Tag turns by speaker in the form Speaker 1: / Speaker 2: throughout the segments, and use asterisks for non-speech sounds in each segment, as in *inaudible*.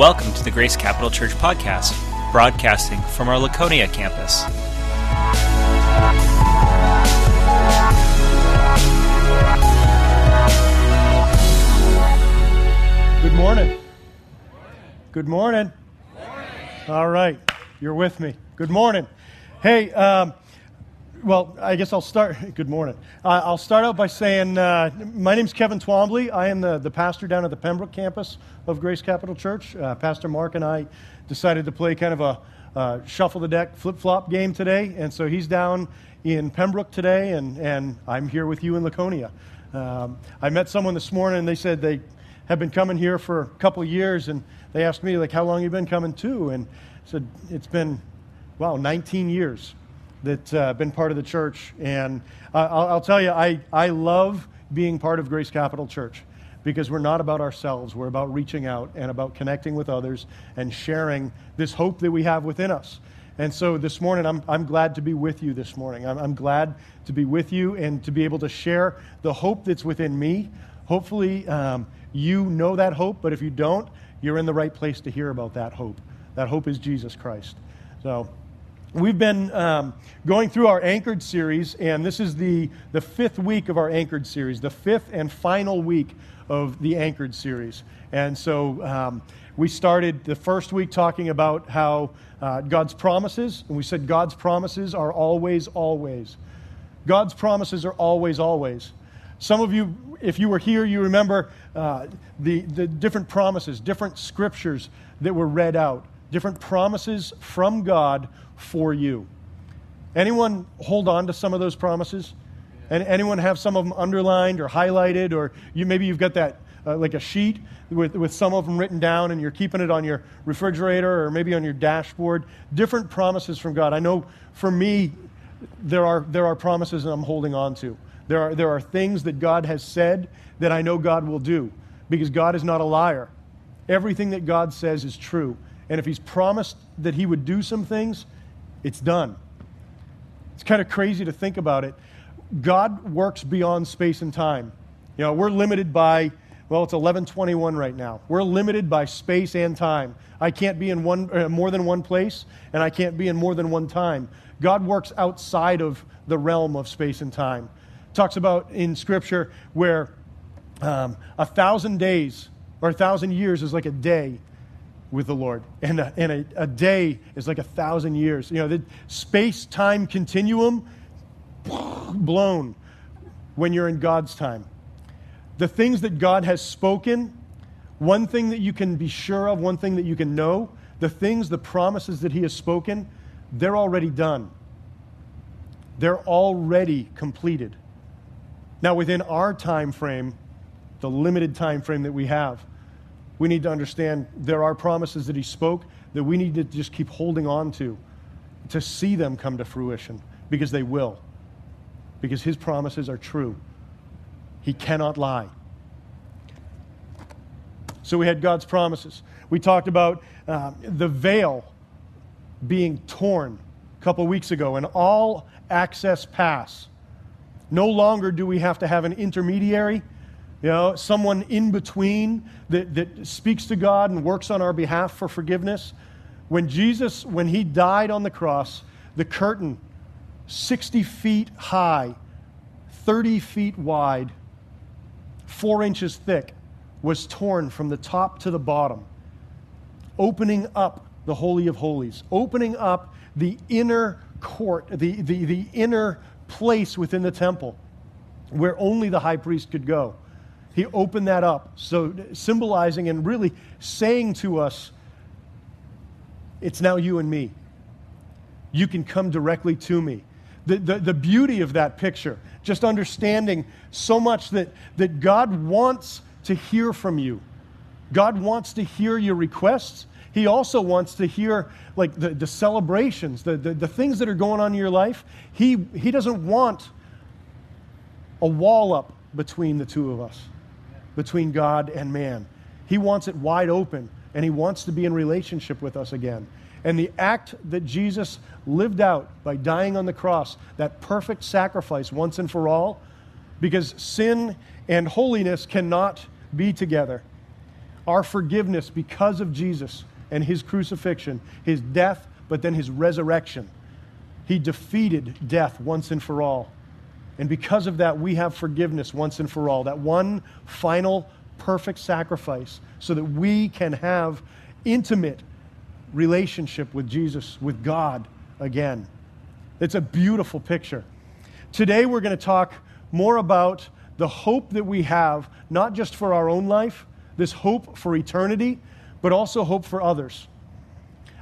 Speaker 1: Welcome to the Grace Capital Church podcast, broadcasting from our Laconia campus.
Speaker 2: Good morning. Good morning. All right, you're with me. Good morning. Hey, um, well, I guess I'll start. *laughs* Good morning. Uh, I'll start out by saying uh, my name's Kevin Twombly. I am the, the pastor down at the Pembroke campus of Grace Capital Church. Uh, pastor Mark and I decided to play kind of a uh, shuffle the deck, flip flop game today. And so he's down in Pembroke today, and, and I'm here with you in Laconia. Um, I met someone this morning, and they said they have been coming here for a couple of years, and they asked me, like, how long you been coming to? And I said, it's been, wow, 19 years that uh, been part of the church. And uh, I'll, I'll tell you, I, I love being part of Grace Capital Church because we're not about ourselves. We're about reaching out and about connecting with others and sharing this hope that we have within us. And so this morning, I'm, I'm glad to be with you this morning. I'm, I'm glad to be with you and to be able to share the hope that's within me. Hopefully, um, you know that hope, but if you don't, you're in the right place to hear about that hope. That hope is Jesus Christ. So, we've been um, going through our Anchored series, and this is the, the fifth week of our Anchored series, the fifth and final week of the Anchored series. And so, um, we started the first week talking about how uh, God's promises, and we said God's promises are always, always. God's promises are always, always. Some of you, if you were here, you remember uh, the, the different promises, different scriptures that were read out, different promises from God for you. Anyone hold on to some of those promises? And anyone have some of them underlined or highlighted, or you, maybe you've got that uh, like a sheet with, with some of them written down and you're keeping it on your refrigerator or maybe on your dashboard. Different promises from God. I know for me, there are, there are promises that I'm holding on to. There are, there are things that God has said that I know God will do because God is not a liar. Everything that God says is true. And if He's promised that He would do some things, it's done. It's kind of crazy to think about it. God works beyond space and time. You know, we're limited by, well, it's 1121 right now. We're limited by space and time. I can't be in one, uh, more than one place, and I can't be in more than one time. God works outside of the realm of space and time talks about in Scripture where um, a thousand days or a thousand years is like a day with the Lord, and a, and a, a day is like a thousand years. You know, the space time continuum *sniffs* blown when you're in God's time. The things that God has spoken, one thing that you can be sure of, one thing that you can know, the things, the promises that He has spoken, they're already done. They're already completed. Now, within our time frame, the limited time frame that we have, we need to understand there are promises that he spoke that we need to just keep holding on to to see them come to fruition because they will. Because his promises are true. He cannot lie. So we had God's promises. We talked about uh, the veil being torn a couple weeks ago and all access pass no longer do we have to have an intermediary, you know, someone in between that, that speaks to God and works on our behalf for forgiveness. When Jesus, when he died on the cross, the curtain, 60 feet high, 30 feet wide, four inches thick, was torn from the top to the bottom, opening up the Holy of Holies, opening up the inner court, the, the, the inner place within the temple where only the high priest could go. He opened that up, so symbolizing and really saying to us, it's now you and me. You can come directly to me. The, the, the beauty of that picture, just understanding so much that, that God wants to hear from you. God wants to hear your requests. He also wants to hear like the, the celebrations, the, the, the things that are going on in your life. He, he doesn't want a wall up between the two of us, between God and man. He wants it wide open, and He wants to be in relationship with us again. And the act that Jesus lived out by dying on the cross, that perfect sacrifice once and for all, because sin and holiness cannot be together our forgiveness because of Jesus and his crucifixion, his death, but then his resurrection. He defeated death once and for all. And because of that, we have forgiveness once and for all. That one final, perfect sacrifice so that we can have intimate relationship with Jesus, with God again. It's a beautiful picture. Today, we're going to talk more about the hope that we have, not just for our own life, this hope for eternity, but also hope for others.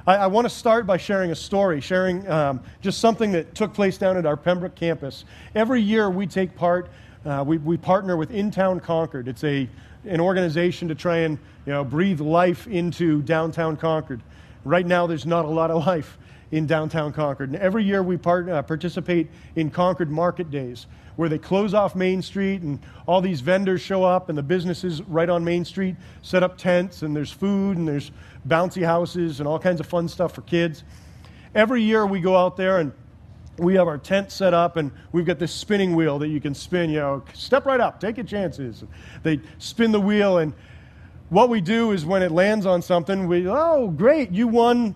Speaker 2: I, I want to start by sharing a story, sharing um, just something that took place down at our Pembroke campus. Every year we take part, uh, we, we partner with In Town Concord. It's a, an organization to try and you know, breathe life into downtown Concord. Right now, there's not a lot of *laughs* life in downtown Concord. And every year we part, uh, participate in Concord Market Days, where they close off Main Street and all these vendors show up, and the businesses right on Main Street set up tents, and there's food, and there's bouncy houses, and all kinds of fun stuff for kids. Every year we go out there and we have our tent set up and we've got this spinning wheel that you can spin, you know, step right up, take your chances. They spin the wheel and what we do is when it lands on something, we, oh, great, you won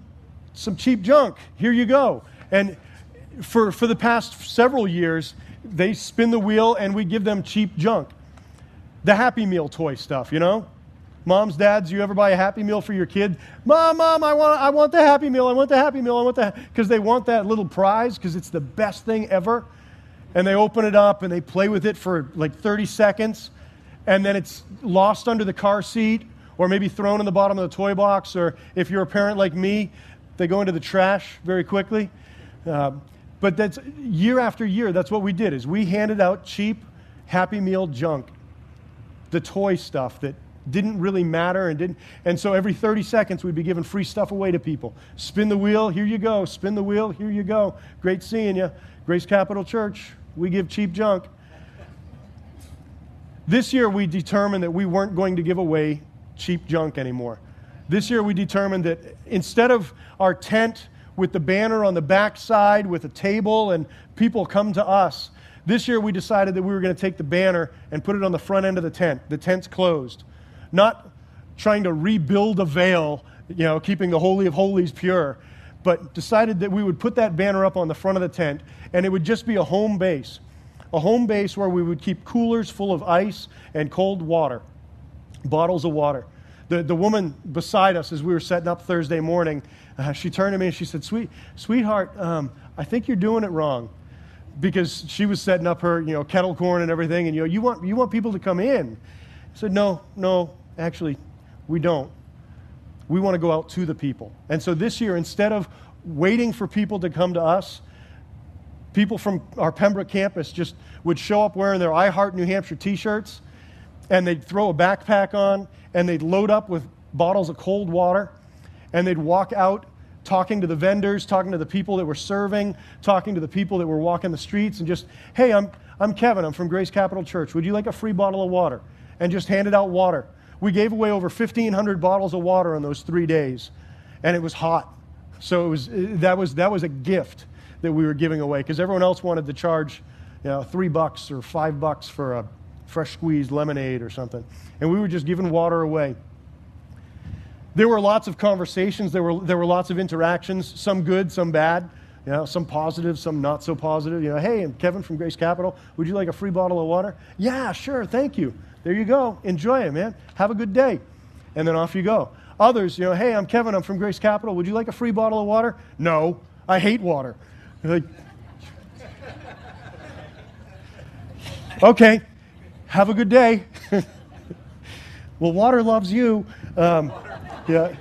Speaker 2: some cheap junk. Here you go. And for, for the past several years, they spin the wheel and we give them cheap junk. The Happy Meal toy stuff, you know? Moms, dads, you ever buy a Happy Meal for your kid? Mom, mom, I want, I want the Happy Meal. I want the Happy Meal. I want the because they want that little prize because it's the best thing ever. And they open it up and they play with it for like 30 seconds, and then it's lost under the car seat or maybe thrown in the bottom of the toy box. Or if you're a parent like me, they go into the trash very quickly. Uh, but that's year after year. That's what we did. Is we handed out cheap Happy Meal junk, the toy stuff that didn't really matter and didn't. And so every 30 seconds we'd be giving free stuff away to people. Spin the wheel. Here you go. Spin the wheel. Here you go. Great seeing you. Grace Capital Church. We give cheap junk. This year we determined that we weren't going to give away cheap junk anymore. This year we determined that instead of our tent with the banner on the back side with a table and people come to us, this year we decided that we were going to take the banner and put it on the front end of the tent. The tent's closed. Not trying to rebuild a veil, you know, keeping the Holy of Holies pure, but decided that we would put that banner up on the front of the tent and it would just be a home base. A home base where we would keep coolers full of ice and cold water, bottles of water the, the woman beside us as we were setting up Thursday morning, uh, she turned to me and she said, Sweet, Sweetheart, um, I think you're doing it wrong. Because she was setting up her, you know, kettle corn and everything, and you know, you want, you want people to come in. I said, No, no, actually, we don't. We want to go out to the people. And so this year, instead of waiting for people to come to us, people from our Pembroke campus just would show up wearing their I Heart New Hampshire t shirts, and they'd throw a backpack on, and they'd load up with bottles of cold water and they'd walk out talking to the vendors, talking to the people that were serving, talking to the people that were walking the streets, and just, hey, I'm, I'm Kevin. I'm from Grace Capital Church. Would you like a free bottle of water? And just handed out water. We gave away over 1,500 bottles of water in those three days, and it was hot. So it was, that, was, that was a gift that we were giving away because everyone else wanted to charge you know, three bucks or five bucks for a fresh squeezed lemonade or something. And we were just giving water away. There were lots of conversations, there were, there were lots of interactions, some good, some bad. You know, some positive, some not so positive. You know, hey, I'm Kevin from Grace Capital. Would you like a free bottle of water? Yeah, sure, thank you. There you go. Enjoy it, man. Have a good day. And then off you go. Others, you know, hey, I'm Kevin. I'm from Grace Capital. Would you like a free bottle of water? No, I hate water. Like, *laughs* okay, have a good day. *laughs* well, water loves you. Um, yeah.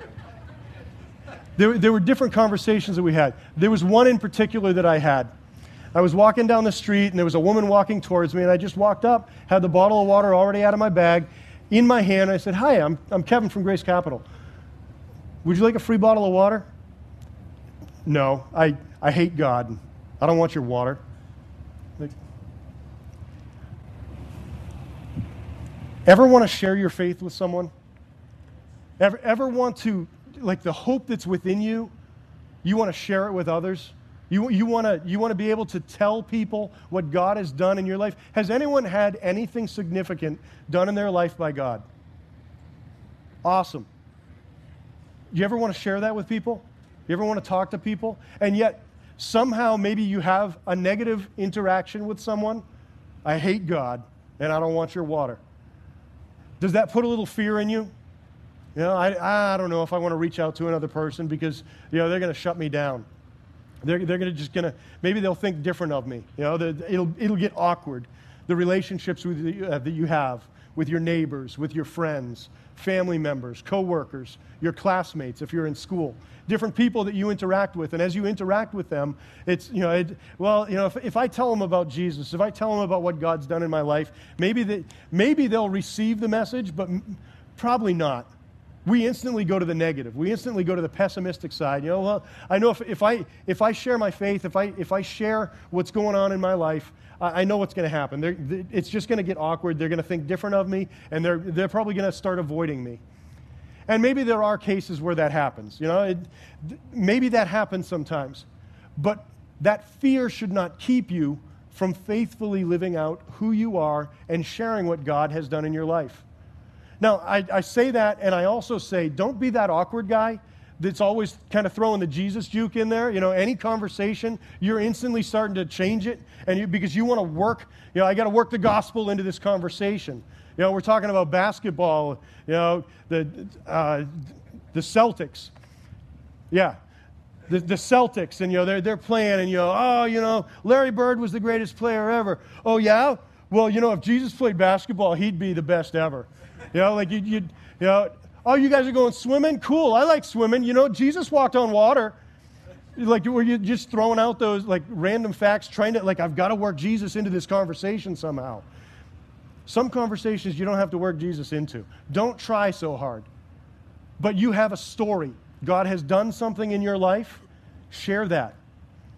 Speaker 2: There, there were different conversations that we had. There was one in particular that I had. I was walking down the street, and there was a woman walking towards me, and I just walked up, had the bottle of water already out of my bag, in my hand. I said, Hi, I'm, I'm Kevin from Grace Capital. Would you like a free bottle of water? No, I, I hate God. I don't want your water. Ever want to share your faith with someone? Ever, ever want to, like the hope that's within you, you want to share it with others? You, you, want to, you want to be able to tell people what God has done in your life? Has anyone had anything significant done in their life by God? Awesome. You ever want to share that with people? You ever want to talk to people? And yet, somehow, maybe you have a negative interaction with someone. I hate God, and I don't want your water. Does that put a little fear in you? You know, I, I don't know if I want to reach out to another person because, you know, they're going to shut me down. They're, they're going to just going to, maybe they'll think different of me. You know, it'll, it'll get awkward. The relationships with, uh, that you have with your neighbors, with your friends, family members, coworkers, your classmates if you're in school, different people that you interact with. And as you interact with them, it's, you know, it, well, you know, if, if I tell them about Jesus, if I tell them about what God's done in my life, maybe, they, maybe they'll receive the message, but probably not we instantly go to the negative. We instantly go to the pessimistic side. You know, well, I know if, if, I, if I share my faith, if I, if I share what's going on in my life, I, I know what's going to happen. They're, they, it's just going to get awkward. They're going to think different of me, and they're, they're probably going to start avoiding me. And maybe there are cases where that happens. You know, it, maybe that happens sometimes. But that fear should not keep you from faithfully living out who you are and sharing what God has done in your life. Now, I, I say that, and I also say, don't be that awkward guy that's always kind of throwing the Jesus juke in there. You know, any conversation, you're instantly starting to change it, and you, because you want to work, you know, I got to work the gospel into this conversation. You know, we're talking about basketball, you know, the, uh, the Celtics. Yeah. The, the Celtics, and, you know, they're, they're playing, and, you know, oh, you know, Larry Bird was the greatest player ever. Oh, yeah? Well, you know, if Jesus played basketball, he'd be the best ever. You know, like you, you, you know, oh, you guys are going swimming? Cool. I like swimming. You know, Jesus walked on water. Like, were you just throwing out those like random facts, trying to, like, I've got to work Jesus into this conversation somehow? Some conversations you don't have to work Jesus into. Don't try so hard. But you have a story. God has done something in your life. Share that.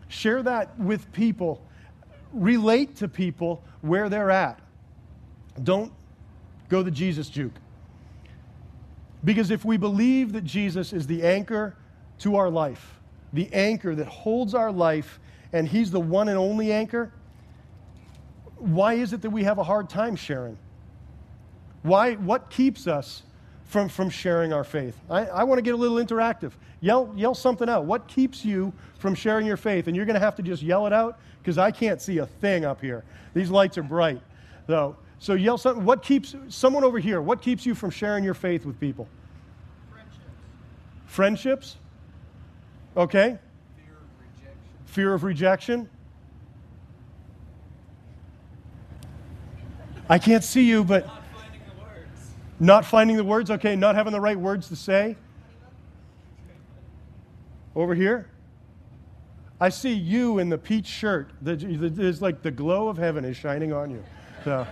Speaker 2: Share that with people. Relate to people where they're at. Don't Go the Jesus juke. Because if we believe that Jesus is the anchor to our life, the anchor that holds our life, and He's the one and only anchor, why is it that we have a hard time sharing? Why, what keeps us from, from sharing our faith? I, I want to get a little interactive. Yell, yell something out. What keeps you from sharing your faith? And you're going to have to just yell it out because I can't see a thing up here. These lights are bright. So so yell something. What keeps someone over here? What keeps you from sharing your faith with people?
Speaker 3: Friendships.
Speaker 2: Friendships? Okay.
Speaker 3: Fear of rejection.
Speaker 2: Fear of rejection. I can't see you, but
Speaker 3: Not finding the words.
Speaker 2: not finding the words. Okay, not having the right words to say. Over here. I see you in the peach shirt. There's like the glow of heaven is shining on you. So.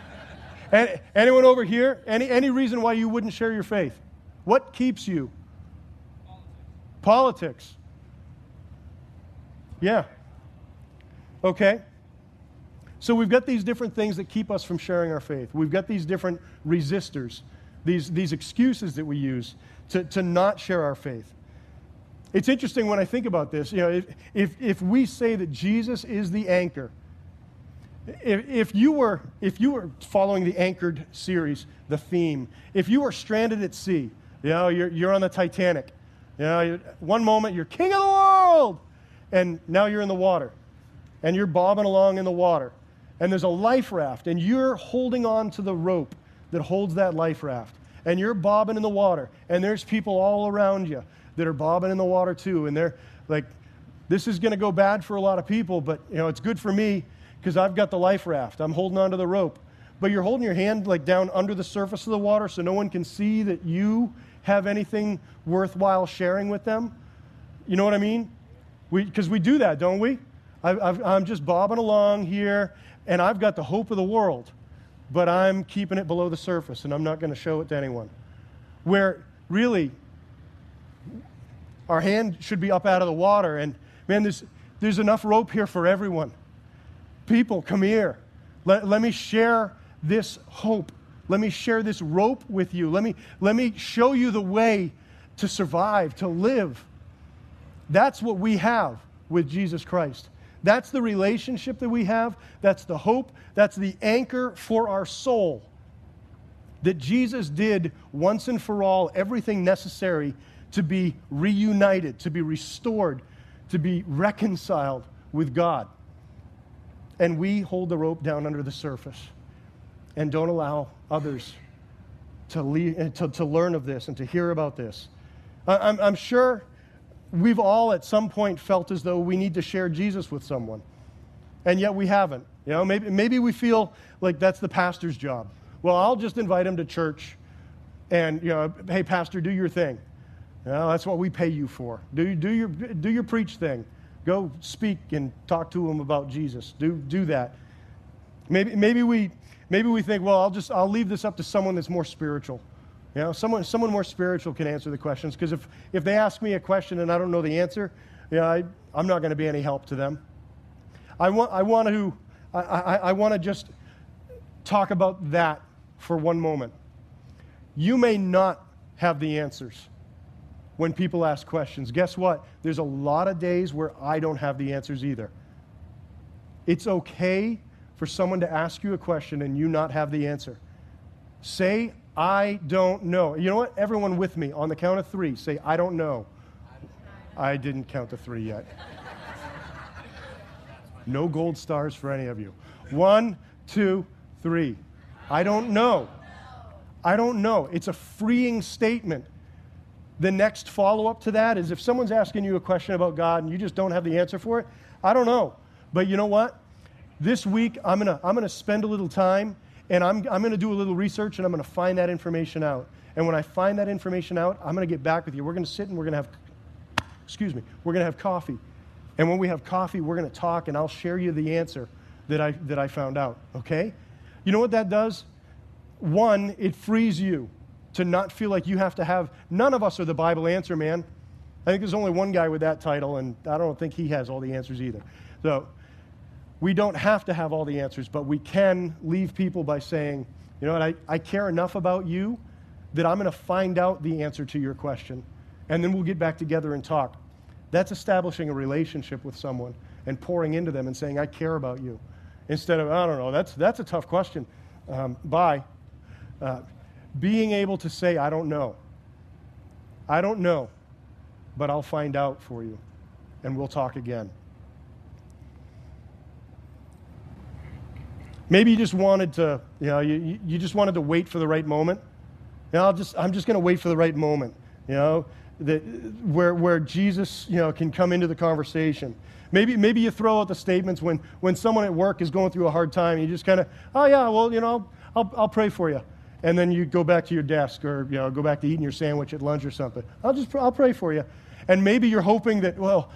Speaker 2: Any, anyone over here? Any, any reason why you wouldn't share your faith? What keeps you?
Speaker 3: Politics.
Speaker 2: Politics. Yeah. Okay. So we've got these different things that keep us from sharing our faith. We've got these different resistors, these, these excuses that we use to, to not share our faith. It's interesting when I think about this. You know, if, if, if we say that Jesus is the anchor, if, if, you were, if you were following the anchored series, the theme, if you were stranded at sea, you know, you're, you're on the Titanic, you know, one moment you're king of the world, and now you're in the water, and you're bobbing along in the water, and there's a life raft, and you're holding on to the rope that holds that life raft, and you're bobbing in the water, and there's people all around you that are bobbing in the water too, and they're like, this is going to go bad for a lot of people, but you know, it's good for me because I've got the life raft. I'm holding onto the rope. But you're holding your hand like down under the surface of the water so no one can see that you have anything worthwhile sharing with them. You know what I mean? Because we, we, do that, don't we? I, I'm just bobbing along here, and I've got the hope of the world, but I'm keeping it below the surface, and I'm not going to show it to anyone. Where really, our hand should be up out of the water, and man, there's, there's enough rope here for everyone. People, come here. Let, let me share this hope. Let me share this rope with you. Let me, let me show you the way to survive, to live. That's what we have with Jesus Christ. That's the relationship that we have. That's the hope. That's the anchor for our soul. that Jesus did once and for all everything necessary to be reunited, to be restored, to be reconciled with God. And we hold the rope down under the surface and don't allow others to, lead, eh, to, to learn of this and to hear about this. I, I'm, I'm sure we've all at some point felt as though we need to share Jesus with someone, and yet we haven't. You know, maybe, maybe we feel like that's the pastor's job. Well, I'll just invite him to church and, you know, hey, pastor, do your thing. You know, that's what we pay you for. Do, do, your, do your preach thing. Go speak and talk to them about Jesus. Do, do that. Maybe, maybe, we, maybe we think, well, I'll just I'll leave this up to someone that's more spiritual. You know, someone, someone more spiritual can answer the questions. Because if, if they ask me a question and I don't know the answer, you know, I, I'm not going to be any help to them. I want, I want to, I, I, I want to just talk about that for one moment. You may not have the answers when people ask questions. Guess what? There's a lot of days where I don't have the answers either. It's okay for someone to ask you a question and you not have the answer. Say, I don't know. You know what? Everyone with me on the count of three, say, I don't know. I didn't count to three yet. No gold stars for any of you. One, two, three. I don't know. I don't know. It's a freeing statement. The next follow up to that is if someone's asking you a question about God and you just don't have the answer for it, I don't know. But you know what? This week, I'm going to I'm to spend a little time and I'm, I'm going to do a little research and I'm going to find that information out. And when I find that information out, I'm going to get back with you. We're going to sit and we're going to have, excuse me, we're going to have coffee. And when we have coffee, we're going to talk and I'll share you the answer that I, that I found out, okay? You know what that does? One, it frees you to not feel like you have to have, none of us are the Bible answer man. I think there's only one guy with that title, and I don't think he has all the answers either. So we don't have to have all the answers, but we can leave people by saying, you know what, I, I care enough about you that I'm going to find out the answer to your question, and then we'll get back together and talk. That's establishing a relationship with someone and pouring into them and saying, I care about you. Instead of, I don't know, that's, that's a tough question. Um, bye. Uh, being able to say, I don't know. I don't know, but I'll find out for you, and we'll talk again. Maybe you just wanted to, you know, you, you just wanted to wait for the right moment. You know, I'll just, I'm just going to wait for the right moment, you know, that, where, where Jesus, you know, can come into the conversation. Maybe, maybe you throw out the statements when, when someone at work is going through a hard time. You just kind of, oh, yeah, well, you know, I'll, I'll pray for you. And then you go back to your desk or, you know, go back to eating your sandwich at lunch or something. I'll just, I'll pray for you. And maybe you're hoping that, well,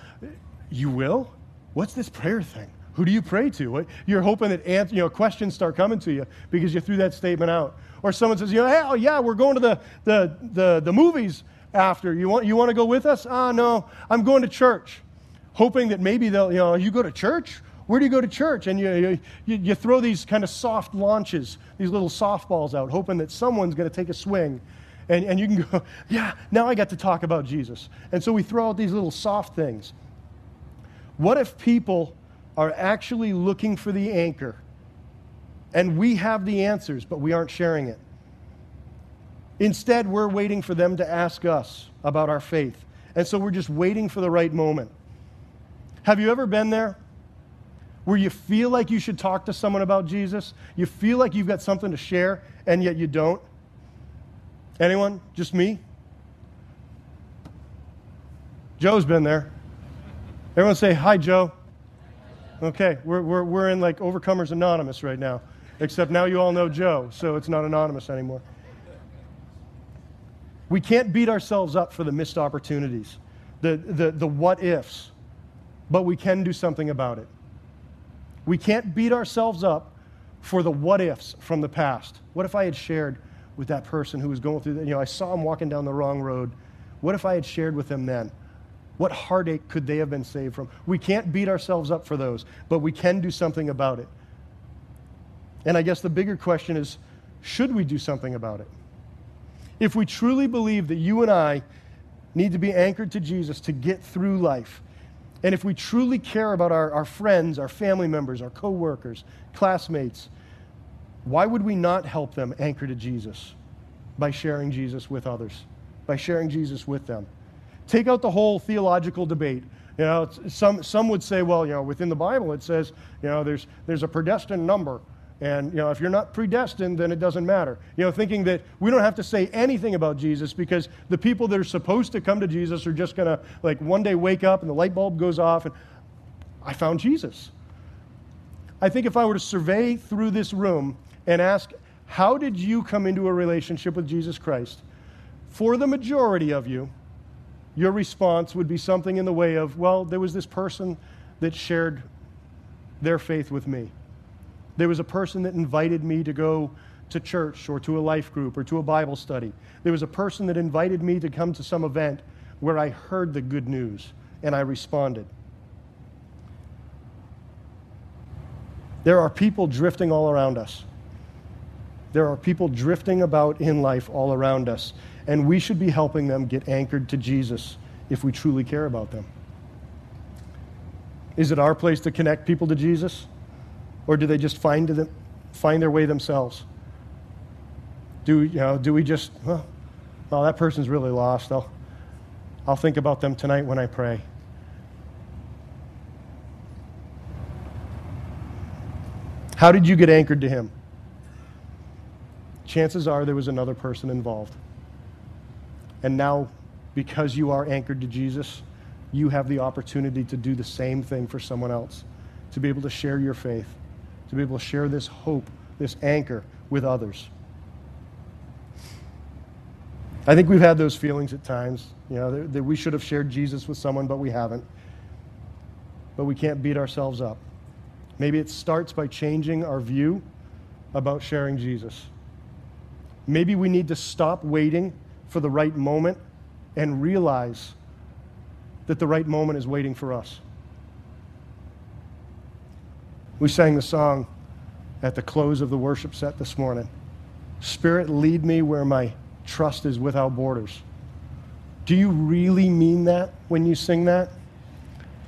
Speaker 2: you will? What's this prayer thing? Who do you pray to? You're hoping that answer, you know, questions start coming to you because you threw that statement out. Or someone says, you know, hey, oh, yeah, we're going to the, the, the, the movies after. You want, you want to go with us? Ah, oh, no, I'm going to church hoping that maybe they'll, you know, you go to church? Where do you go to church? And you, you, you throw these kind of soft launches, these little softballs out, hoping that someone's going to take a swing. And, and you can go, *laughs* yeah, now I got to talk about Jesus. And so we throw out these little soft things. What if people are actually looking for the anchor and we have the answers, but we aren't sharing it? Instead, we're waiting for them to ask us about our faith. And so we're just waiting for the right moment. Have you ever been there? Where you feel like you should talk to someone about Jesus? You feel like you've got something to share, and yet you don't? Anyone? Just me? Joe's been there. Everyone say, Hi, Joe. Okay, we're, we're, we're in like Overcomers Anonymous right now, except now you all know Joe, so it's not anonymous anymore. We can't beat ourselves up for the missed opportunities, the, the, the what ifs but we can do something about it. We can't beat ourselves up for the what ifs from the past. What if I had shared with that person who was going through, the, you know, I saw him walking down the wrong road. What if I had shared with them then? What heartache could they have been saved from? We can't beat ourselves up for those, but we can do something about it. And I guess the bigger question is should we do something about it? If we truly believe that you and I need to be anchored to Jesus to get through life, and if we truly care about our, our friends, our family members, our coworkers, classmates, why would we not help them anchor to Jesus? by sharing Jesus with others, by sharing Jesus with them. Take out the whole theological debate. You know, some, some would say, well, you know, within the Bible it says, you know, there's, there's a predestined number. And, you know, if you're not predestined, then it doesn't matter. You know, thinking that we don't have to say anything about Jesus because the people that are supposed to come to Jesus are just to, like, one day wake up and the light bulb goes off and I found Jesus. I think if I were to survey through this room and ask, how did you come into a relationship with Jesus Christ? For the majority of you, your response would be something in the way of, well, there was this person that shared their faith with me. There was a person that invited me to go to church or to a life group or to a Bible study. There was a person that invited me to come to some event where I heard the good news and I responded. There are people drifting all around us. There are people drifting about in life all around us, and we should be helping them get anchored to Jesus if we truly care about them. Is it our place to connect people to Jesus? Or do they just find, them, find their way themselves? Do, you know, do we just, well, that person's really lost. I'll, I'll think about them tonight when I pray. How did you get anchored to him? Chances are there was another person involved. And now, because you are anchored to Jesus, you have the opportunity to do the same thing for someone else, to be able to share your faith, to be able to share this hope, this anchor with others. I think we've had those feelings at times, you know, that, that we should have shared Jesus with someone, but we haven't. But we can't beat ourselves up. Maybe it starts by changing our view about sharing Jesus. Maybe we need to stop waiting for the right moment and realize that the right moment is waiting for us. We sang the song at the close of the worship set this morning Spirit, lead me where my trust is without borders. Do you really mean that when you sing that?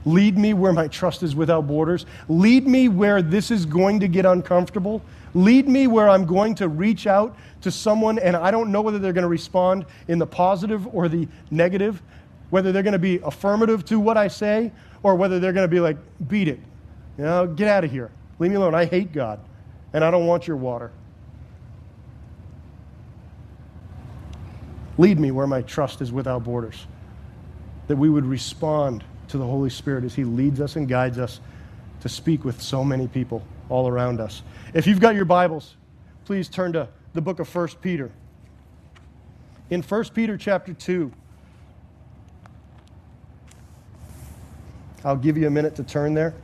Speaker 2: Lead me where my trust is without borders. Lead me where this is going to get uncomfortable. Lead me where I'm going to reach out to someone and I don't know whether they're going to respond in the positive or the negative, whether they're going to be affirmative to what I say or whether they're going to be like, beat it. You know, get out of here. Leave me alone. I hate God and I don't want your water. Lead me where my trust is without borders. That we would respond to the Holy Spirit as He leads us and guides us to speak with so many people all around us. If you've got your Bibles, please turn to the book of 1 Peter. In 1 Peter chapter 2, I'll give you a minute to turn there.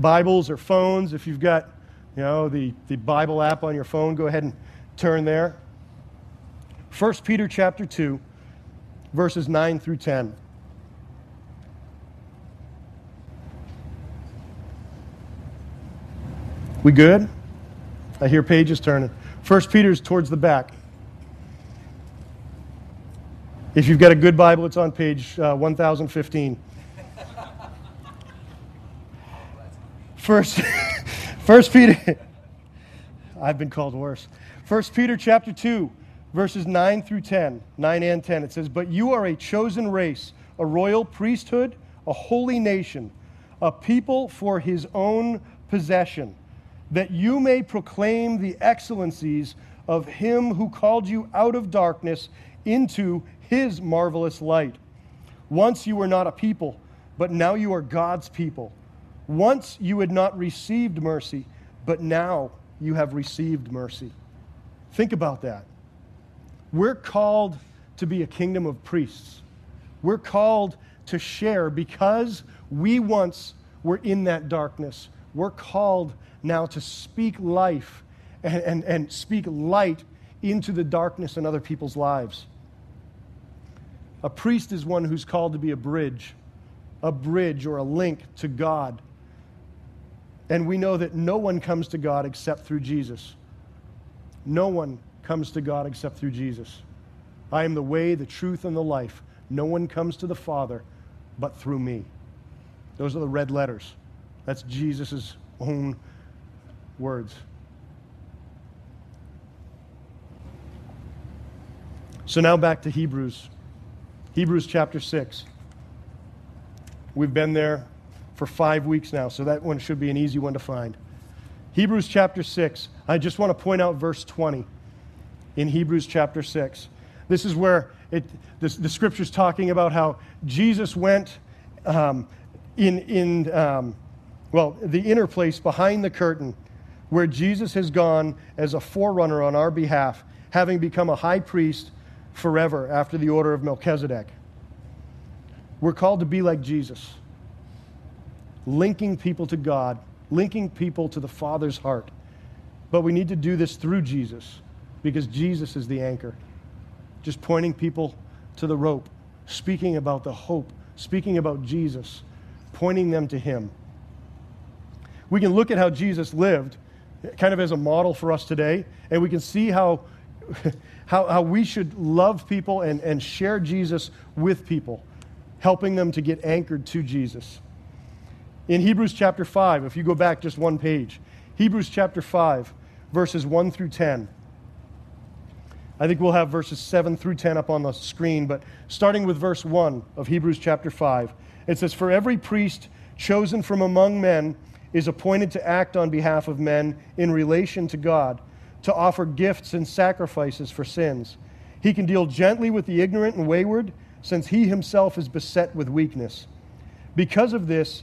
Speaker 2: Bibles or phones, if you've got you know, the, the Bible app on your phone, go ahead and turn there. 1 Peter chapter 2, verses 9 through 10. We good? I hear pages turning. First Peter's towards the back. If you've got a good Bible, it's on page uh, 1015. First, *laughs* First Peter. I've been called worse. First Peter chapter 2, verses 9 through 10. 9 and 10. It says, But you are a chosen race, a royal priesthood, a holy nation, a people for his own possession that you may proclaim the excellencies of him who called you out of darkness into his marvelous light. Once you were not a people, but now you are God's people. Once you had not received mercy, but now you have received mercy. Think about that. We're called to be a kingdom of priests. We're called to share because we once were in that darkness. We're called now to speak life and, and, and speak light into the darkness in other people's lives. A priest is one who's called to be a bridge, a bridge or a link to God. And we know that no one comes to God except through Jesus. No one comes to God except through Jesus. I am the way, the truth, and the life. No one comes to the Father but through me. Those are the red letters. That's Jesus' own words. So now back to Hebrews. Hebrews chapter 6. We've been there for five weeks now, so that one should be an easy one to find. Hebrews chapter 6. I just want to point out verse 20 in Hebrews chapter 6. This is where it, the, the scripture's talking about how Jesus went um, in, in um, well, the inner place behind the curtain, where Jesus has gone as a forerunner on our behalf, having become a high priest forever after the order of Melchizedek. We're called to be like Jesus, linking people to God, linking people to the Father's heart. But we need to do this through Jesus because Jesus is the anchor. Just pointing people to the rope, speaking about the hope, speaking about Jesus, pointing them to Him. We can look at how Jesus lived kind of as a model for us today, and we can see how, *laughs* how, how we should love people and, and share Jesus with people, helping them to get anchored to Jesus. In Hebrews chapter 5, if you go back just one page, Hebrews chapter 5, verses 1 through 10. I think we'll have verses 7 through 10 up on the screen, but starting with verse 1 of Hebrews chapter 5, it says, For every priest chosen from among men is appointed to act on behalf of men in relation to God, to offer gifts and sacrifices for sins. He can deal gently with the ignorant and wayward, since he himself is beset with weakness. Because of this,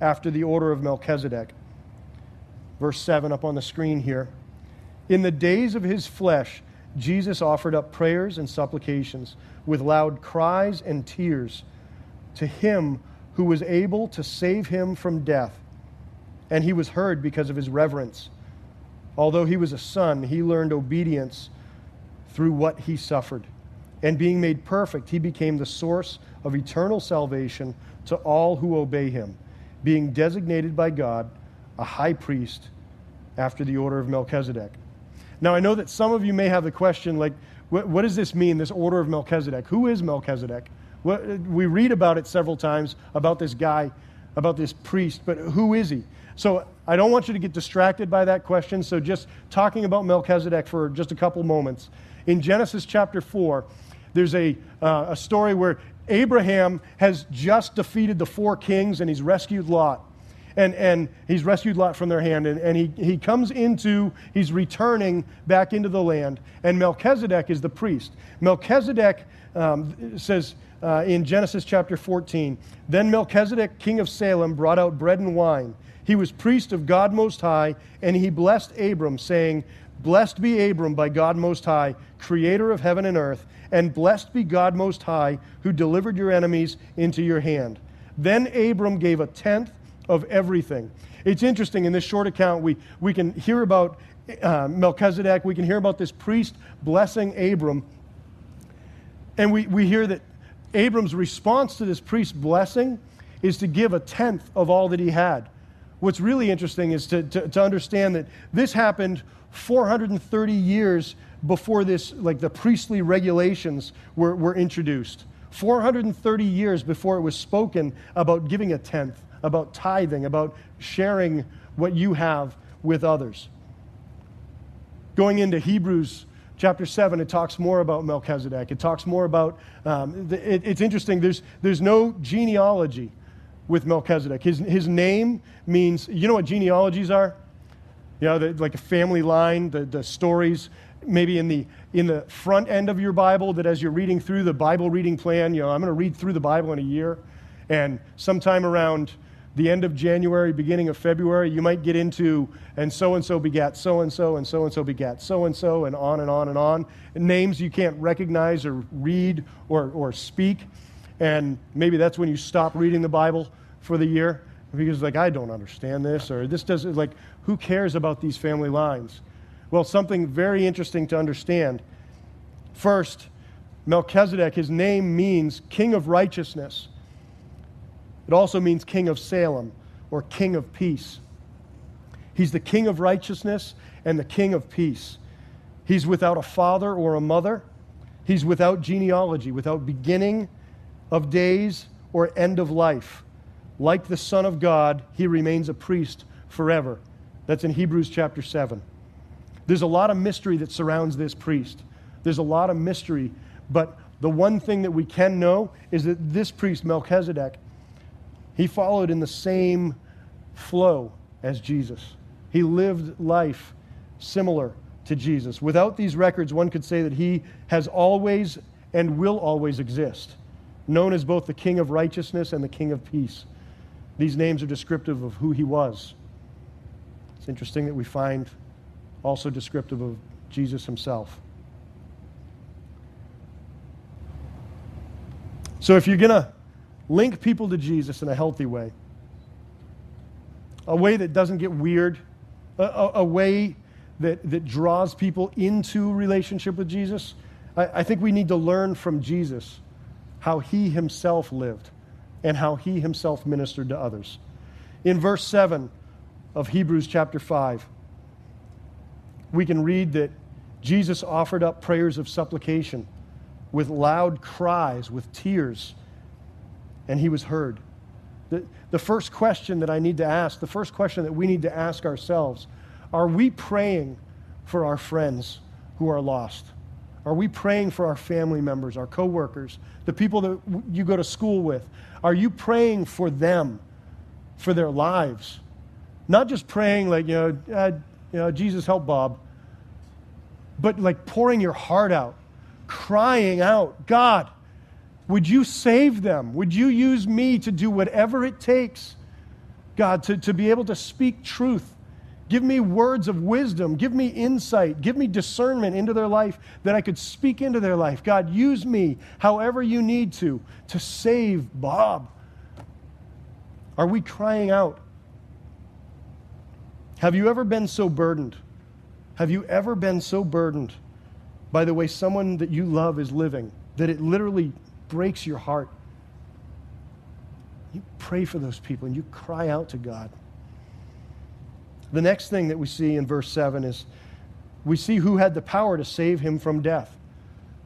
Speaker 2: after the order of Melchizedek. Verse 7 up on the screen here. In the days of his flesh, Jesus offered up prayers and supplications with loud cries and tears to him who was able to save him from death. And he was heard because of his reverence. Although he was a son, he learned obedience through what he suffered. And being made perfect, he became the source of eternal salvation to all who obey him, being designated by God a high priest after the order of Melchizedek. Now, I know that some of you may have the question like, what, what does this mean, this order of Melchizedek? Who is Melchizedek? What, we read about it several times about this guy, about this priest, but who is he? So I don't want you to get distracted by that question. So just talking about Melchizedek for just a couple moments. In Genesis chapter 4, there's a, uh, a story where Abraham has just defeated the four kings and he's rescued Lot and, and he's rescued Lot from their hand. And, and he, he comes into, he's returning back into the land. And Melchizedek is the priest. Melchizedek um, says uh, in Genesis chapter 14 Then Melchizedek, king of Salem, brought out bread and wine. He was priest of God Most High, and he blessed Abram, saying, Blessed be Abram by God Most High, creator of heaven and earth, and blessed be God Most High, who delivered your enemies into your hand. Then Abram gave a tenth of everything. It's interesting in this short account, we, we can hear about uh, Melchizedek, we can hear about this priest blessing Abram, and we, we hear that Abram's response to this priest's blessing is to give a tenth of all that he had. What's really interesting is to, to, to understand that this happened 430 years before this, like the priestly regulations were, were introduced. 430 years before it was spoken about giving a tenth about tithing, about sharing what you have with others. Going into Hebrews chapter 7, it talks more about Melchizedek. It talks more about, um, it, it's interesting, there's, there's no genealogy with Melchizedek. His, his name means, you know what genealogies are? You know, the, like a family line, the, the stories maybe in the in the front end of your bible that as you're reading through the bible reading plan you know i'm going to read through the bible in a year and sometime around the end of January, beginning of February, you might get into, and so and so begat so and so, and so and so begat so and so, and on and on and on. Names you can't recognize or read or, or speak. And maybe that's when you stop reading the Bible for the year because, like, I don't understand this, or this doesn't, like, who cares about these family lines? Well, something very interesting to understand. First, Melchizedek, his name means king of righteousness. It also means king of Salem or king of peace. He's the king of righteousness and the king of peace. He's without a father or a mother. He's without genealogy, without beginning of days or end of life. Like the Son of God, he remains a priest forever. That's in Hebrews chapter 7. There's a lot of mystery that surrounds this priest. There's a lot of mystery, but the one thing that we can know is that this priest, Melchizedek, he followed in the same flow as Jesus. He lived life similar to Jesus. Without these records, one could say that he has always and will always exist, known as both the King of righteousness and the King of peace. These names are descriptive of who he was. It's interesting that we find also descriptive of Jesus himself. So if you're going to link people to Jesus in a healthy way, a way that doesn't get weird, a, a, a way that, that draws people into relationship with Jesus, I, I think we need to learn from Jesus how he himself lived and how he himself ministered to others. In verse 7 of Hebrews chapter 5, we can read that Jesus offered up prayers of supplication with loud cries, with tears, and he was heard. The, the first question that I need to ask, the first question that we need to ask ourselves, are we praying for our friends who are lost? Are we praying for our family members, our coworkers, the people that you go to school with? Are you praying for them, for their lives? Not just praying like, you know, uh, you know Jesus help Bob, but like pouring your heart out, crying out, God, would you save them? Would you use me to do whatever it takes, God, to, to be able to speak truth? Give me words of wisdom. Give me insight. Give me discernment into their life that I could speak into their life. God, use me however you need to to save Bob. Are we crying out? Have you ever been so burdened? Have you ever been so burdened by the way someone that you love is living that it literally breaks your heart. You pray for those people and you cry out to God. The next thing that we see in verse 7 is we see who had the power to save him from death.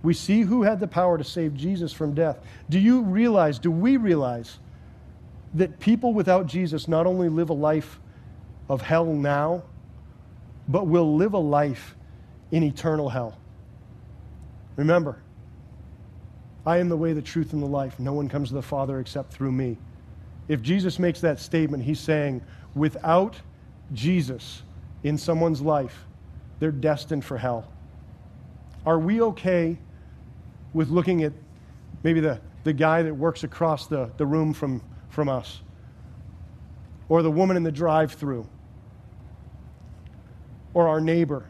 Speaker 2: We see who had the power to save Jesus from death. Do you realize, do we realize, that people without Jesus not only live a life of hell now, but will live a life in eternal hell? Remember, I am the way, the truth, and the life. No one comes to the Father except through me. If Jesus makes that statement, he's saying, without Jesus in someone's life, they're destined for hell. Are we okay with looking at maybe the, the guy that works across the, the room from, from us? Or the woman in the drive through? Or our neighbor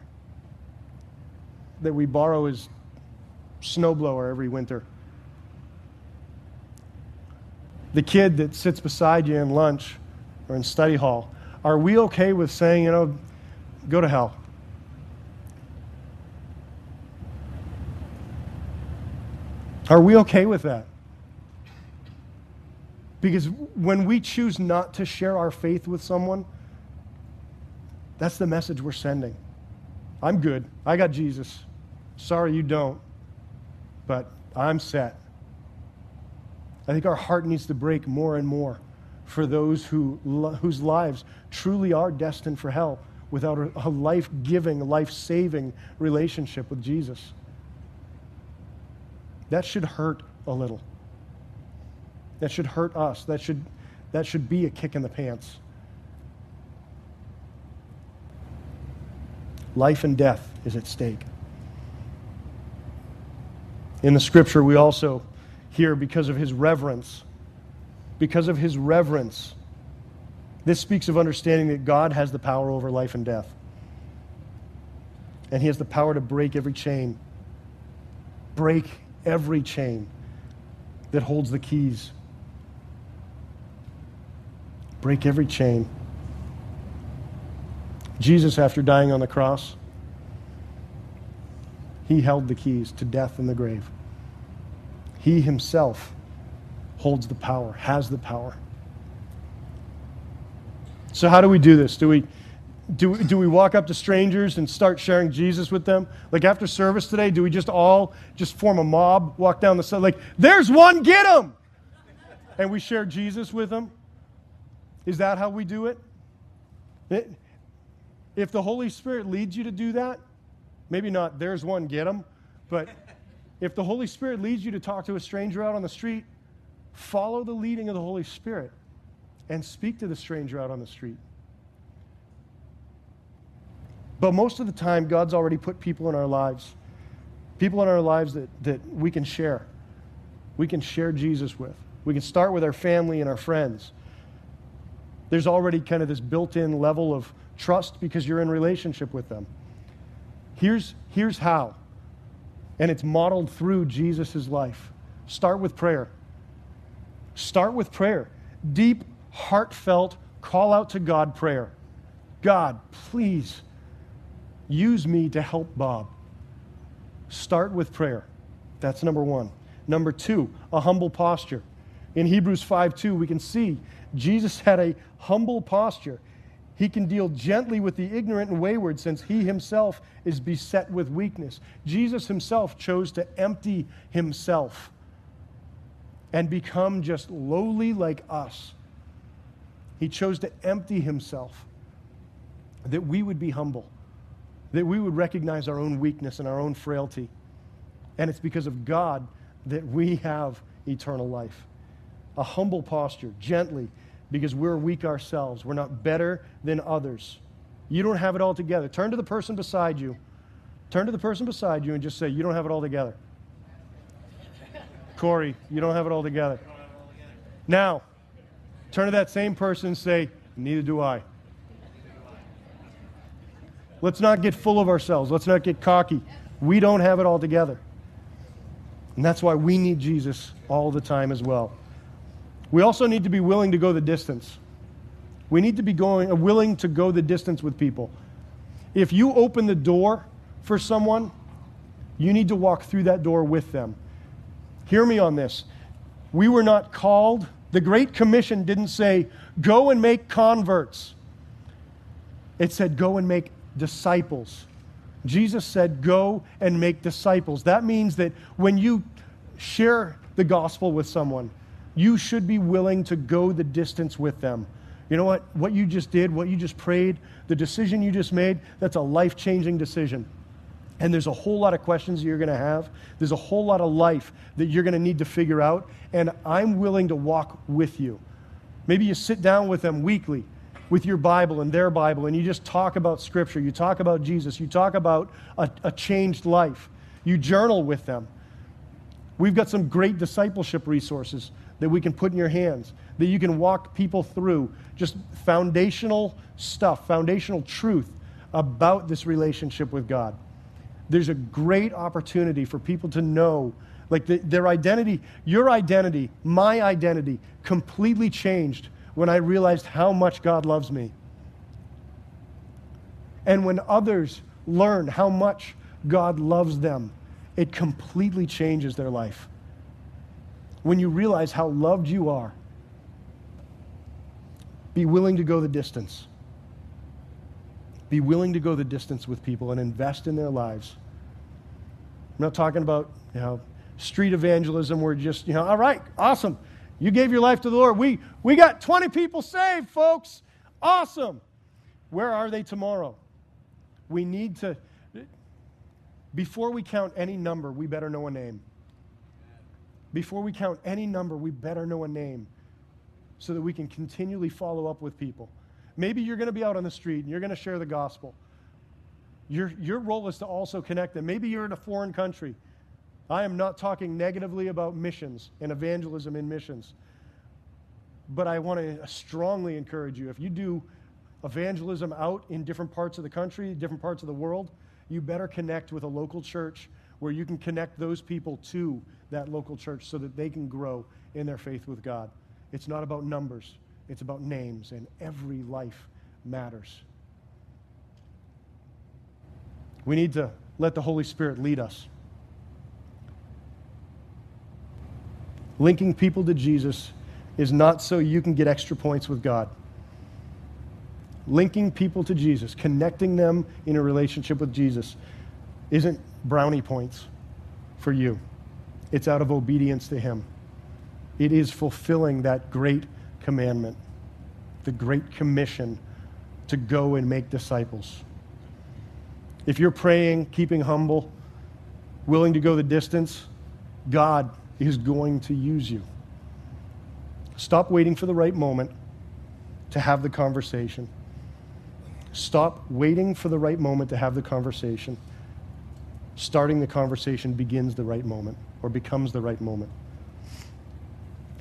Speaker 2: that we borrow his snowblower every winter? the kid that sits beside you in lunch or in study hall, are we okay with saying, you know, go to hell? Are we okay with that? Because when we choose not to share our faith with someone, that's the message we're sending. I'm good. I got Jesus. Sorry you don't, but I'm set. I think our heart needs to break more and more for those who, whose lives truly are destined for hell without a life giving, life saving relationship with Jesus. That should hurt a little. That should hurt us. That should, that should be a kick in the pants. Life and death is at stake. In the scripture, we also hear because of his reverence. Because of his reverence. This speaks of understanding that God has the power over life and death. And he has the power to break every chain. Break every chain that holds the keys. Break every chain. Jesus, after dying on the cross, he held the keys to death and the grave. He himself holds the power, has the power. So, how do we do this? Do we, do, do we walk up to strangers and start sharing Jesus with them? Like after service today, do we just all just form a mob, walk down the side, like, there's one, get him! And we share Jesus with them? Is that how we do it? it? If the Holy Spirit leads you to do that, maybe not, there's one, get him, but if the Holy Spirit leads you to talk to a stranger out on the street, follow the leading of the Holy Spirit and speak to the stranger out on the street. But most of the time, God's already put people in our lives, people in our lives that, that we can share. We can share Jesus with. We can start with our family and our friends. There's already kind of this built in level of trust because you're in relationship with them. Here's, here's how, and it's modeled through Jesus' life. Start with prayer. Start with prayer. Deep, heartfelt, call out to God prayer. God, please use me to help Bob. Start with prayer. That's number one. Number two, a humble posture. In Hebrews 5 2, we can see Jesus had a humble posture. He can deal gently with the ignorant and wayward since he himself is beset with weakness. Jesus himself chose to empty himself and become just lowly like us. He chose to empty himself that we would be humble, that we would recognize our own weakness and our own frailty. And it's because of God that we have eternal life. A humble posture, gently, because we're weak ourselves. We're not better than others. You don't have it all together. Turn to the person beside you. Turn to the person beside you and just say, You don't have it all together. Corey, you don't have it all together. Now, turn to that same person and say, Neither do I. Let's not get full of ourselves. Let's not get cocky. We don't have it all together. And that's why we need Jesus all the time as well. We also need to be willing to go the distance. We need to be going, uh, willing to go the distance with people. If you open the door for someone, you need to walk through that door with them. Hear me on this. We were not called, the Great Commission didn't say, go and make converts. It said, go and make disciples. Jesus said, go and make disciples. That means that when you share the gospel with someone, you should be willing to go the distance with them. You know what? What you just did, what you just prayed, the decision you just made, that's a life changing decision. And there's a whole lot of questions you're going to have. There's a whole lot of life that you're going to need to figure out. And I'm willing to walk with you. Maybe you sit down with them weekly with your Bible and their Bible, and you just talk about Scripture. You talk about Jesus. You talk about a, a changed life. You journal with them. We've got some great discipleship resources that we can put in your hands, that you can walk people through just foundational stuff, foundational truth about this relationship with God. There's a great opportunity for people to know, like the, their identity, your identity, my identity, completely changed when I realized how much God loves me. And when others learn how much God loves them, it completely changes their life when you realize how loved you are, be willing to go the distance. Be willing to go the distance with people and invest in their lives. I'm not talking about, you know, street evangelism where just, you know, all right, awesome. You gave your life to the Lord. We, we got 20 people saved, folks. Awesome. Where are they tomorrow? We need to, before we count any number, we better know a name. Before we count any number, we better know a name so that we can continually follow up with people. Maybe you're going to be out on the street and you're going to share the gospel. Your, your role is to also connect them. Maybe you're in a foreign country. I am not talking negatively about missions and evangelism in missions. But I want to strongly encourage you if you do evangelism out in different parts of the country, different parts of the world, you better connect with a local church where you can connect those people to that local church so that they can grow in their faith with God. It's not about numbers, it's about names, and every life matters. We need to let the Holy Spirit lead us. Linking people to Jesus is not so you can get extra points with God. Linking people to Jesus, connecting them in a relationship with Jesus, isn't brownie points for you. It's out of obedience to Him. It is fulfilling that great commandment, the great commission to go and make disciples. If you're praying, keeping humble, willing to go the distance, God is going to use you. Stop waiting for the right moment to have the conversation. Stop waiting for the right moment to have the conversation. Starting the conversation begins the right moment or becomes the right moment.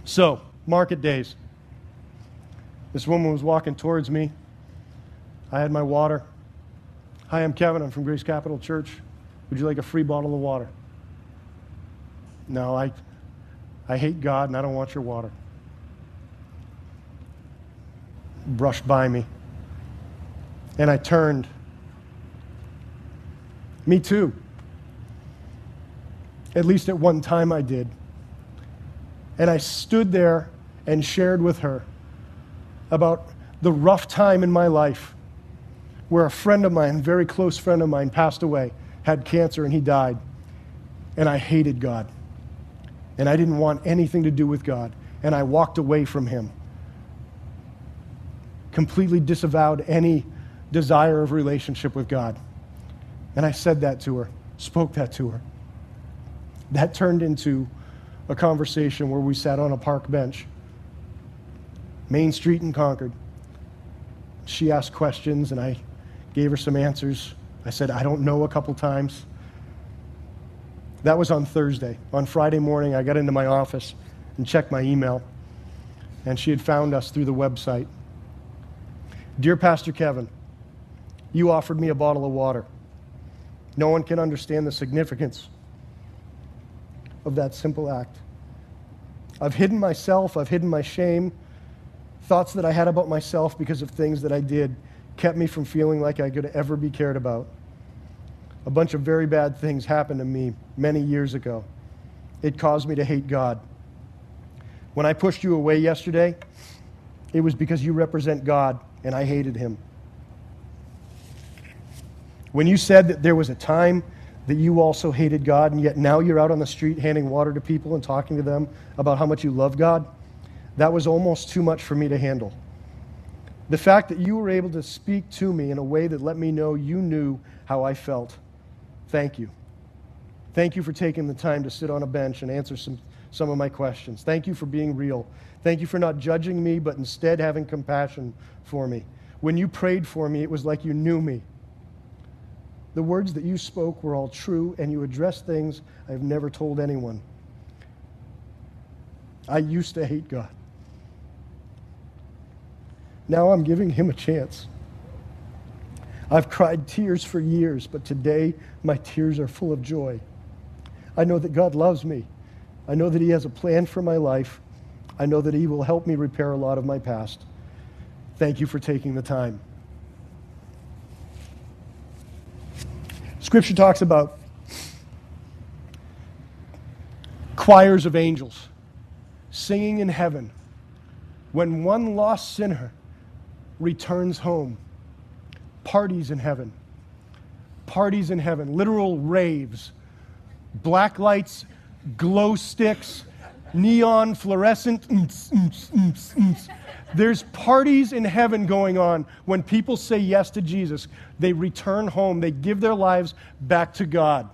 Speaker 2: So, market days. This woman was walking towards me. I had my water. Hi, I'm Kevin. I'm from Grace Capital Church. Would you like a free bottle of water? No, I, I hate God and I don't want your water. Brushed by me. And I turned. Me too. At least at one time I did. And I stood there and shared with her about the rough time in my life where a friend of mine, a very close friend of mine, passed away, had cancer, and he died. And I hated God. And I didn't want anything to do with God. And I walked away from him. Completely disavowed any desire of relationship with God. And I said that to her, spoke that to her. That turned into a conversation where we sat on a park bench, Main Street in Concord. She asked questions, and I gave her some answers. I said, I don't know a couple times. That was on Thursday. On Friday morning, I got into my office and checked my email, and she had found us through the website. Dear Pastor Kevin, you offered me a bottle of water. No one can understand the significance of that simple act. I've hidden myself, I've hidden my shame, thoughts that I had about myself because of things that I did kept me from feeling like I could ever be cared about. A bunch of very bad things happened to me many years ago. It caused me to hate God. When I pushed you away yesterday, it was because you represent God and I hated him. When you said that there was a time that you also hated God and yet now you're out on the street handing water to people and talking to them about how much you love God, that was almost too much for me to handle. The fact that you were able to speak to me in a way that let me know you knew how I felt. Thank you. Thank you for taking the time to sit on a bench and answer some, some of my questions. Thank you for being real. Thank you for not judging me, but instead having compassion for me. When you prayed for me, it was like you knew me. The words that you spoke were all true, and you addressed things I've never told anyone. I used to hate God. Now I'm giving him a chance. I've cried tears for years, but today my tears are full of joy. I know that God loves me. I know that He has a plan for my life. I know that He will help me repair a lot of my past. Thank you for taking the time. Scripture talks about choirs of angels singing in heaven when one lost sinner returns home. Parties in heaven. Parties in heaven. Literal raves. Black lights, glow sticks, neon fluorescent. There's parties in heaven going on when people say yes to Jesus. They return home, they give their lives back to God.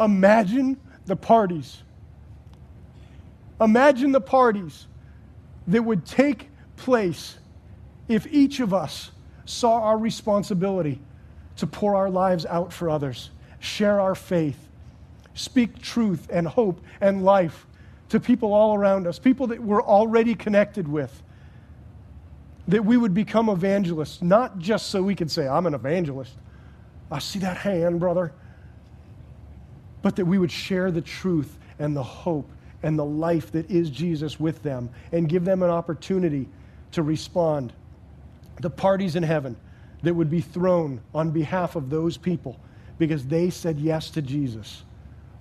Speaker 2: Imagine the parties. Imagine the parties that would take place if each of us saw our responsibility to pour our lives out for others, share our faith, speak truth and hope and life to people all around us, people that we're already connected with, that we would become evangelists, not just so we could say, I'm an evangelist. I see that hand, brother. But that we would share the truth and the hope and the life that is Jesus with them and give them an opportunity to respond the parties in heaven that would be thrown on behalf of those people because they said yes to Jesus.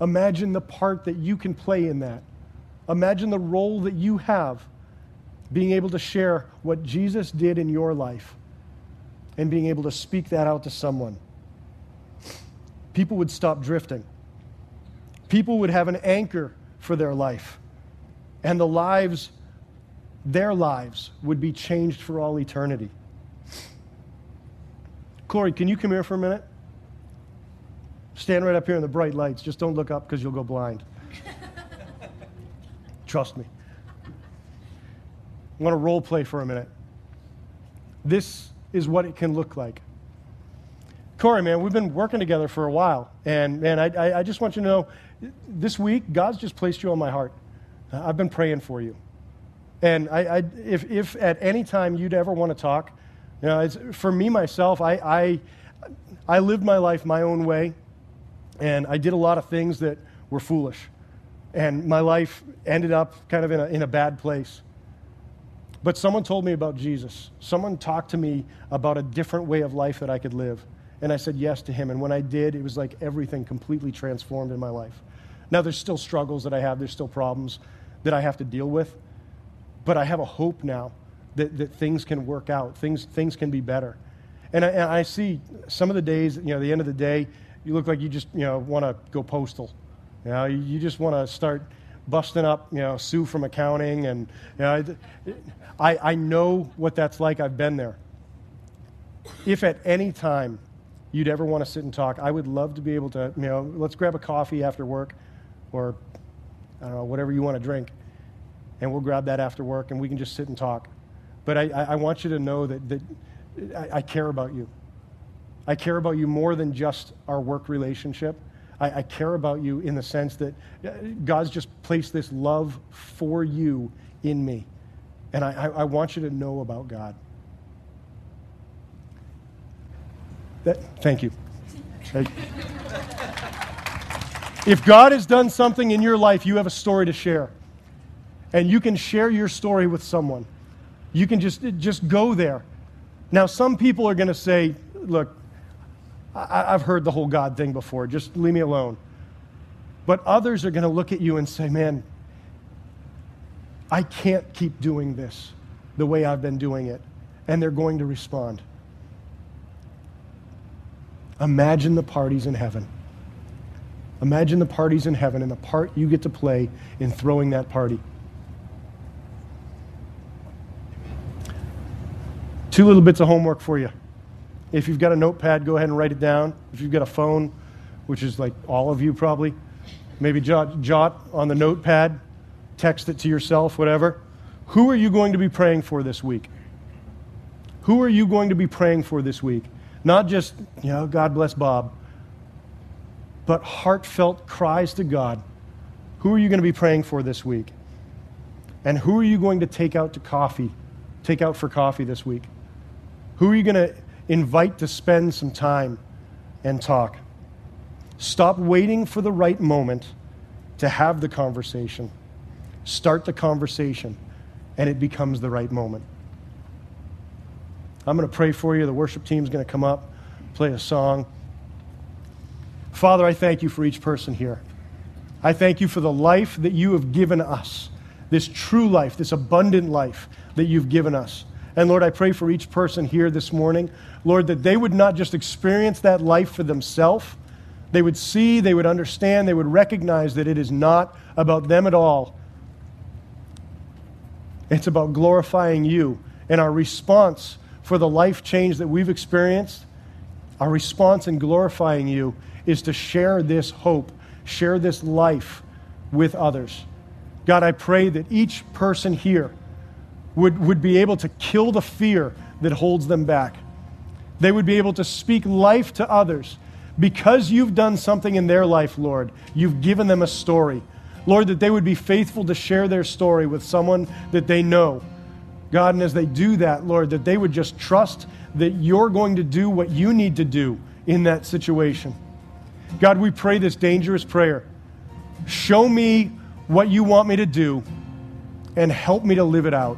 Speaker 2: Imagine the part that you can play in that. Imagine the role that you have being able to share what Jesus did in your life and being able to speak that out to someone. People would stop drifting. People would have an anchor for their life. And the lives, their lives, would be changed for all eternity. Corey, can you come here for a minute? Stand right up here in the bright lights. Just don't look up because you'll go blind. *laughs* Trust me. I want to role play for a minute. This is what it can look like. Corey, man, we've been working together for a while. And, man, I, I, I just want you to know this week, God's just placed you on my heart. I've been praying for you. And I, I, if, if at any time you'd ever want to talk, you know, for me, myself, I, I, I lived my life my own way. And I did a lot of things that were foolish. And my life ended up kind of in a, in a bad place. But someone told me about Jesus. Someone talked to me about a different way of life that I could live. And I said yes to him. And when I did, it was like everything completely transformed in my life. Now, there's still struggles that I have, there's still problems that I have to deal with. But I have a hope now that, that things can work out, things, things can be better. And I, and I see some of the days, you know, the end of the day, you look like you just, you know, want to go postal. You know, you just want to start busting up, you know, Sue from accounting. And, you know, I, I know what that's like. I've been there. If at any time you'd ever want to sit and talk, I would love to be able to, you know, let's grab a coffee after work or, I don't know, whatever you want to drink. And we'll grab that after work and we can just sit and talk. But I, I want you to know that, that I, I care about you. I care about you more than just our work relationship. I, I, care about you in the sense that uh, God's just placed this love for you in me. And I, I want you to know about God. That, thank you. If God has done something in your life, you have a story to share. And you can share your story with someone. You can just, just go there. Now, some people are going to say, look, I, have heard the whole God thing before. Just leave me alone. But others are going to look at you and say, man, I can't keep doing this the way I've been doing it. And they're going to respond. Imagine the parties in heaven. Imagine the parties in heaven and the part you get to play in throwing that party. Two little bits of homework for you. If you've got a notepad, go ahead and write it down. If you've got a phone, which is like all of you probably, maybe jot, jot on the notepad, text it to yourself, whatever. Who are you going to be praying for this week? Who are you going to be praying for this week? Not just, you know, God bless Bob, but heartfelt cries to God. Who are you going to be praying for this week? And who are you going to take out to coffee, take out for coffee this week? Who are you going to invite to spend some time and talk? Stop waiting for the right moment to have the conversation. Start the conversation, and it becomes the right moment. I'm going to pray for you. The worship team is going to come up, play a song. Father, I thank you for each person here. I thank you for the life that you have given us, this true life, this abundant life that you've given us. And Lord, I pray for each person here this morning, Lord, that they would not just experience that life for themselves. They would see, they would understand, they would recognize that it is not about them at all. It's about glorifying you. And our response for the life change that we've experienced, our response in glorifying you is to share this hope, share this life with others. God, I pray that each person here would, would be able to kill the fear that holds them back. They would be able to speak life to others because you've done something in their life, Lord. You've given them a story. Lord, that they would be faithful to share their story with someone that they know. God, and as they do that, Lord, that they would just trust that you're going to do what you need to do in that situation. God, we pray this dangerous prayer. Show me what you want me to do and help me to live it out.